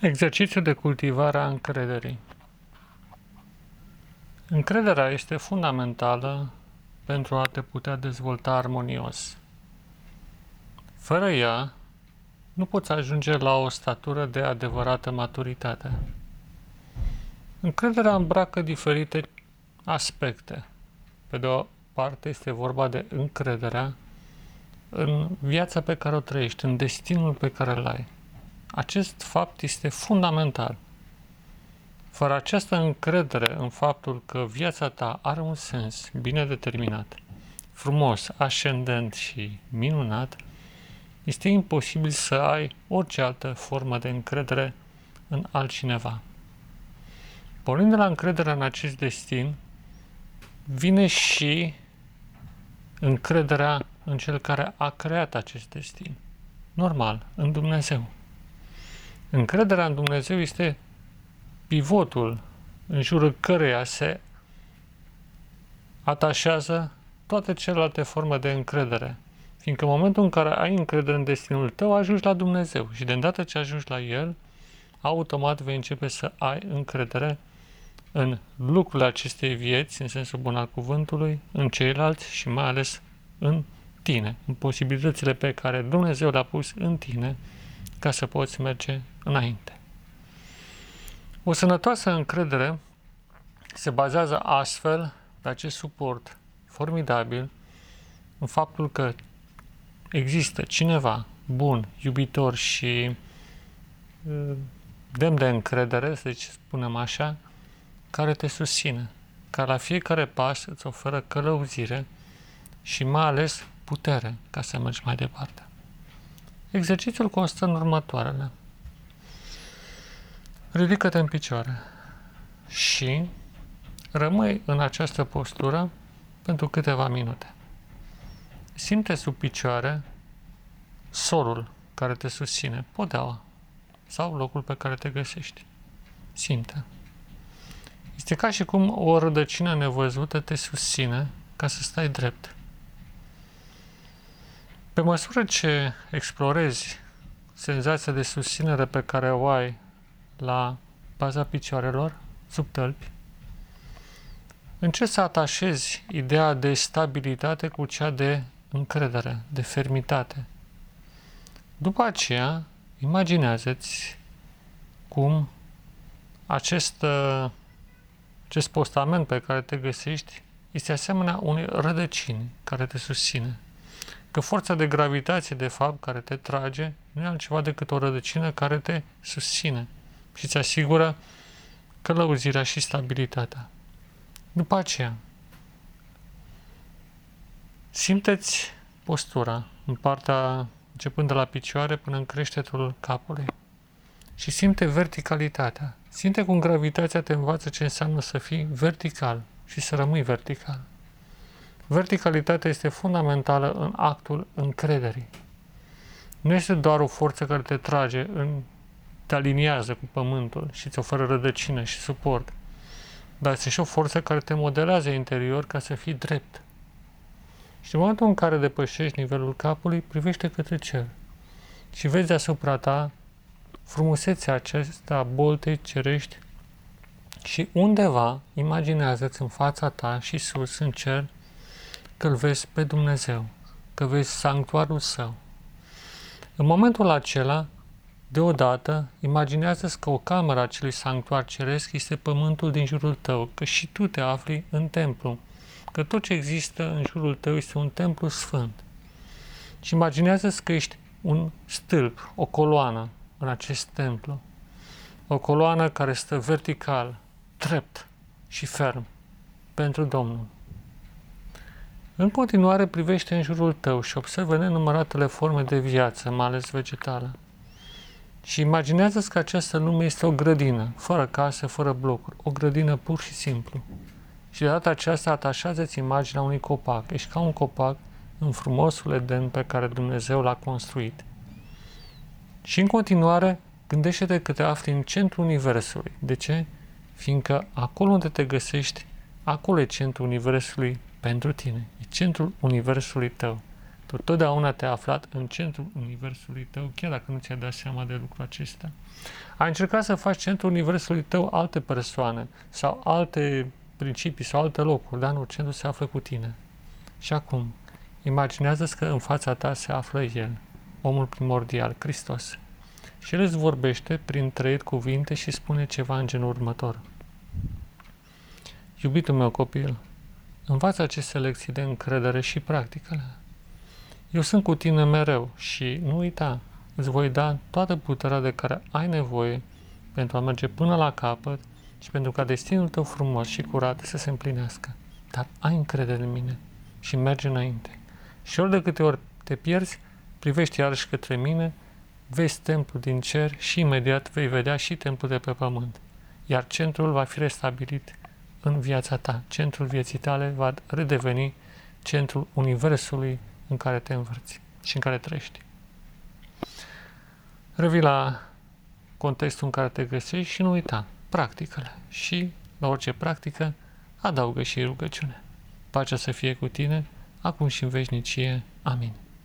Exercițiul de cultivare a încrederii. Încrederea este fundamentală pentru a te putea dezvolta armonios. Fără ea, nu poți ajunge la o statură de adevărată maturitate. Încrederea îmbracă diferite aspecte. Pe de o parte este vorba de încrederea în viața pe care o trăiești, în destinul pe care îl ai acest fapt este fundamental. Fără această încredere în faptul că viața ta are un sens bine determinat, frumos, ascendent și minunat, este imposibil să ai orice altă formă de încredere în altcineva. Pornind de la încrederea în acest destin, vine și încrederea în cel care a creat acest destin. Normal, în Dumnezeu. Încrederea în Dumnezeu este pivotul în jurul căreia se atașează toate celelalte forme de încredere. Fiindcă în momentul în care ai încredere în destinul tău, ajungi la Dumnezeu și de îndată ce ajungi la El, automat vei începe să ai încredere în lucrurile acestei vieți, în sensul bun al cuvântului, în ceilalți și mai ales în tine, în posibilitățile pe care Dumnezeu le-a pus în tine ca să poți merge înainte. O sănătoasă încredere se bazează astfel pe acest suport formidabil în faptul că există cineva bun, iubitor și uh, demn de încredere, să spunem așa, care te susține, care la fiecare pas îți oferă călăuzire și mai ales putere ca să mergi mai departe. Exercițiul constă în următoarele. Ridică-te în picioare și rămâi în această postură pentru câteva minute. Simte sub picioare solul care te susține, podeaua sau locul pe care te găsești. Simte. Este ca și cum o rădăcină nevăzută te susține ca să stai drept. Pe măsură ce explorezi senzația de susținere pe care o ai la baza picioarelor, sub tălpi, încerci să atașezi ideea de stabilitate cu cea de încredere, de fermitate. După aceea, imaginează-ți cum acest, acest postament pe care te găsești este asemenea unei rădăcini care te susține. Că forța de gravitație, de fapt, care te trage, nu e altceva decât o rădăcină care te susține și îți asigură călăuzirea și stabilitatea. După aceea, simteți postura în partea începând de la picioare până în creștetul capului și simte verticalitatea. Simte cum gravitația te învață ce înseamnă să fii vertical și să rămâi vertical. Verticalitatea este fundamentală în actul încrederii. Nu este doar o forță care te trage, în, te aliniază cu pământul și îți oferă rădăcină și suport, dar este și o forță care te modelează interior ca să fii drept. Și în momentul în care depășești nivelul capului, privește către cer și vezi deasupra ta frumusețea acesta boltei cerești și undeva imaginează-ți în fața ta și sus în cer că îl vezi pe Dumnezeu, că vezi sanctuarul său. În momentul acela, deodată, imaginează-ți că o cameră a acelui sanctuar ceresc este pământul din jurul tău, că și tu te afli în templu, că tot ce există în jurul tău este un templu sfânt. Și imaginează-ți că ești un stâlp, o coloană în acest templu, o coloană care stă vertical, drept și ferm pentru Domnul. În continuare privește în jurul tău și observă nenumăratele forme de viață, mai ales vegetală. Și imaginează-ți că această lume este o grădină, fără case, fără blocuri, o grădină pur și simplu. Și de data aceasta atașează-ți imaginea unui copac. Ești ca un copac în frumosul Eden pe care Dumnezeu l-a construit. Și în continuare, gândește-te că te afli în centrul Universului. De ce? Fiindcă acolo unde te găsești, acolo e centrul Universului pentru tine. E centrul Universului tău. Tu totdeauna te-ai aflat în centrul universului tău, chiar dacă nu ți-ai dat seama de lucrul acesta. Ai încercat să faci centrul universului tău alte persoane sau alte principii sau alte locuri, dar nu, centrul se află cu tine. Și acum, imaginează-ți că în fața ta se află El, omul primordial, Hristos. Și El îți vorbește prin trei cuvinte și spune ceva în genul următor. Iubitul meu copil, învață aceste lecții de încredere și practică Eu sunt cu tine mereu și nu uita, îți voi da toată puterea de care ai nevoie pentru a merge până la capăt și pentru ca destinul tău frumos și curat să se împlinească. Dar ai încredere în mine și merge înainte. Și ori de câte ori te pierzi, privești iarăși către mine, vezi templul din cer și imediat vei vedea și templul de pe pământ. Iar centrul va fi restabilit în viața ta. Centrul vieții tale va redeveni centrul universului în care te învârți și în care trăiești. Revii la contextul în care te găsești și nu uita, practicele. Și la orice practică adaugă și rugăciune. Pacea să fie cu tine, acum și în veșnicie. Amin.